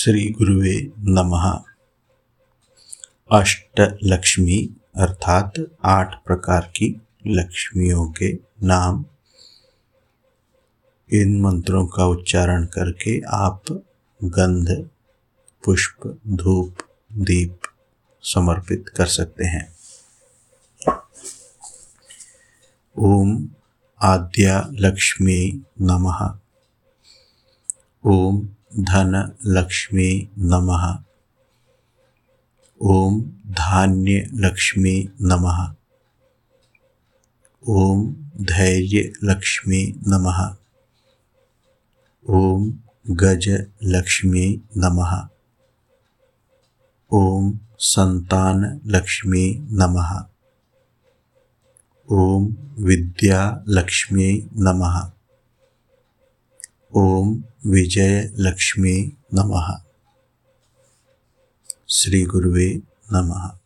श्री गुरुवे नमः। अष्ट लक्ष्मी अर्थात आठ प्रकार की लक्ष्मियों के नाम। इन मंत्रों का उच्चारण करके आप गंध, पुष्प, धूप, दीप समर्पित कर सकते हैं। ओम आद्या लक्ष्मी नमः। ओम धन लक्ष्मी नमः। ओम धान्य लक्ष्मी नमः। ओम धैर्य लक्ष्मी नमः। ओम गज लक्ष्मी नमः। ओम संतान लक्ष्मी नमः। ओम विद्या लक्ष्मी नमः। ओम विजय लक्ष्मी नमः। श्री गुरुवे नमः।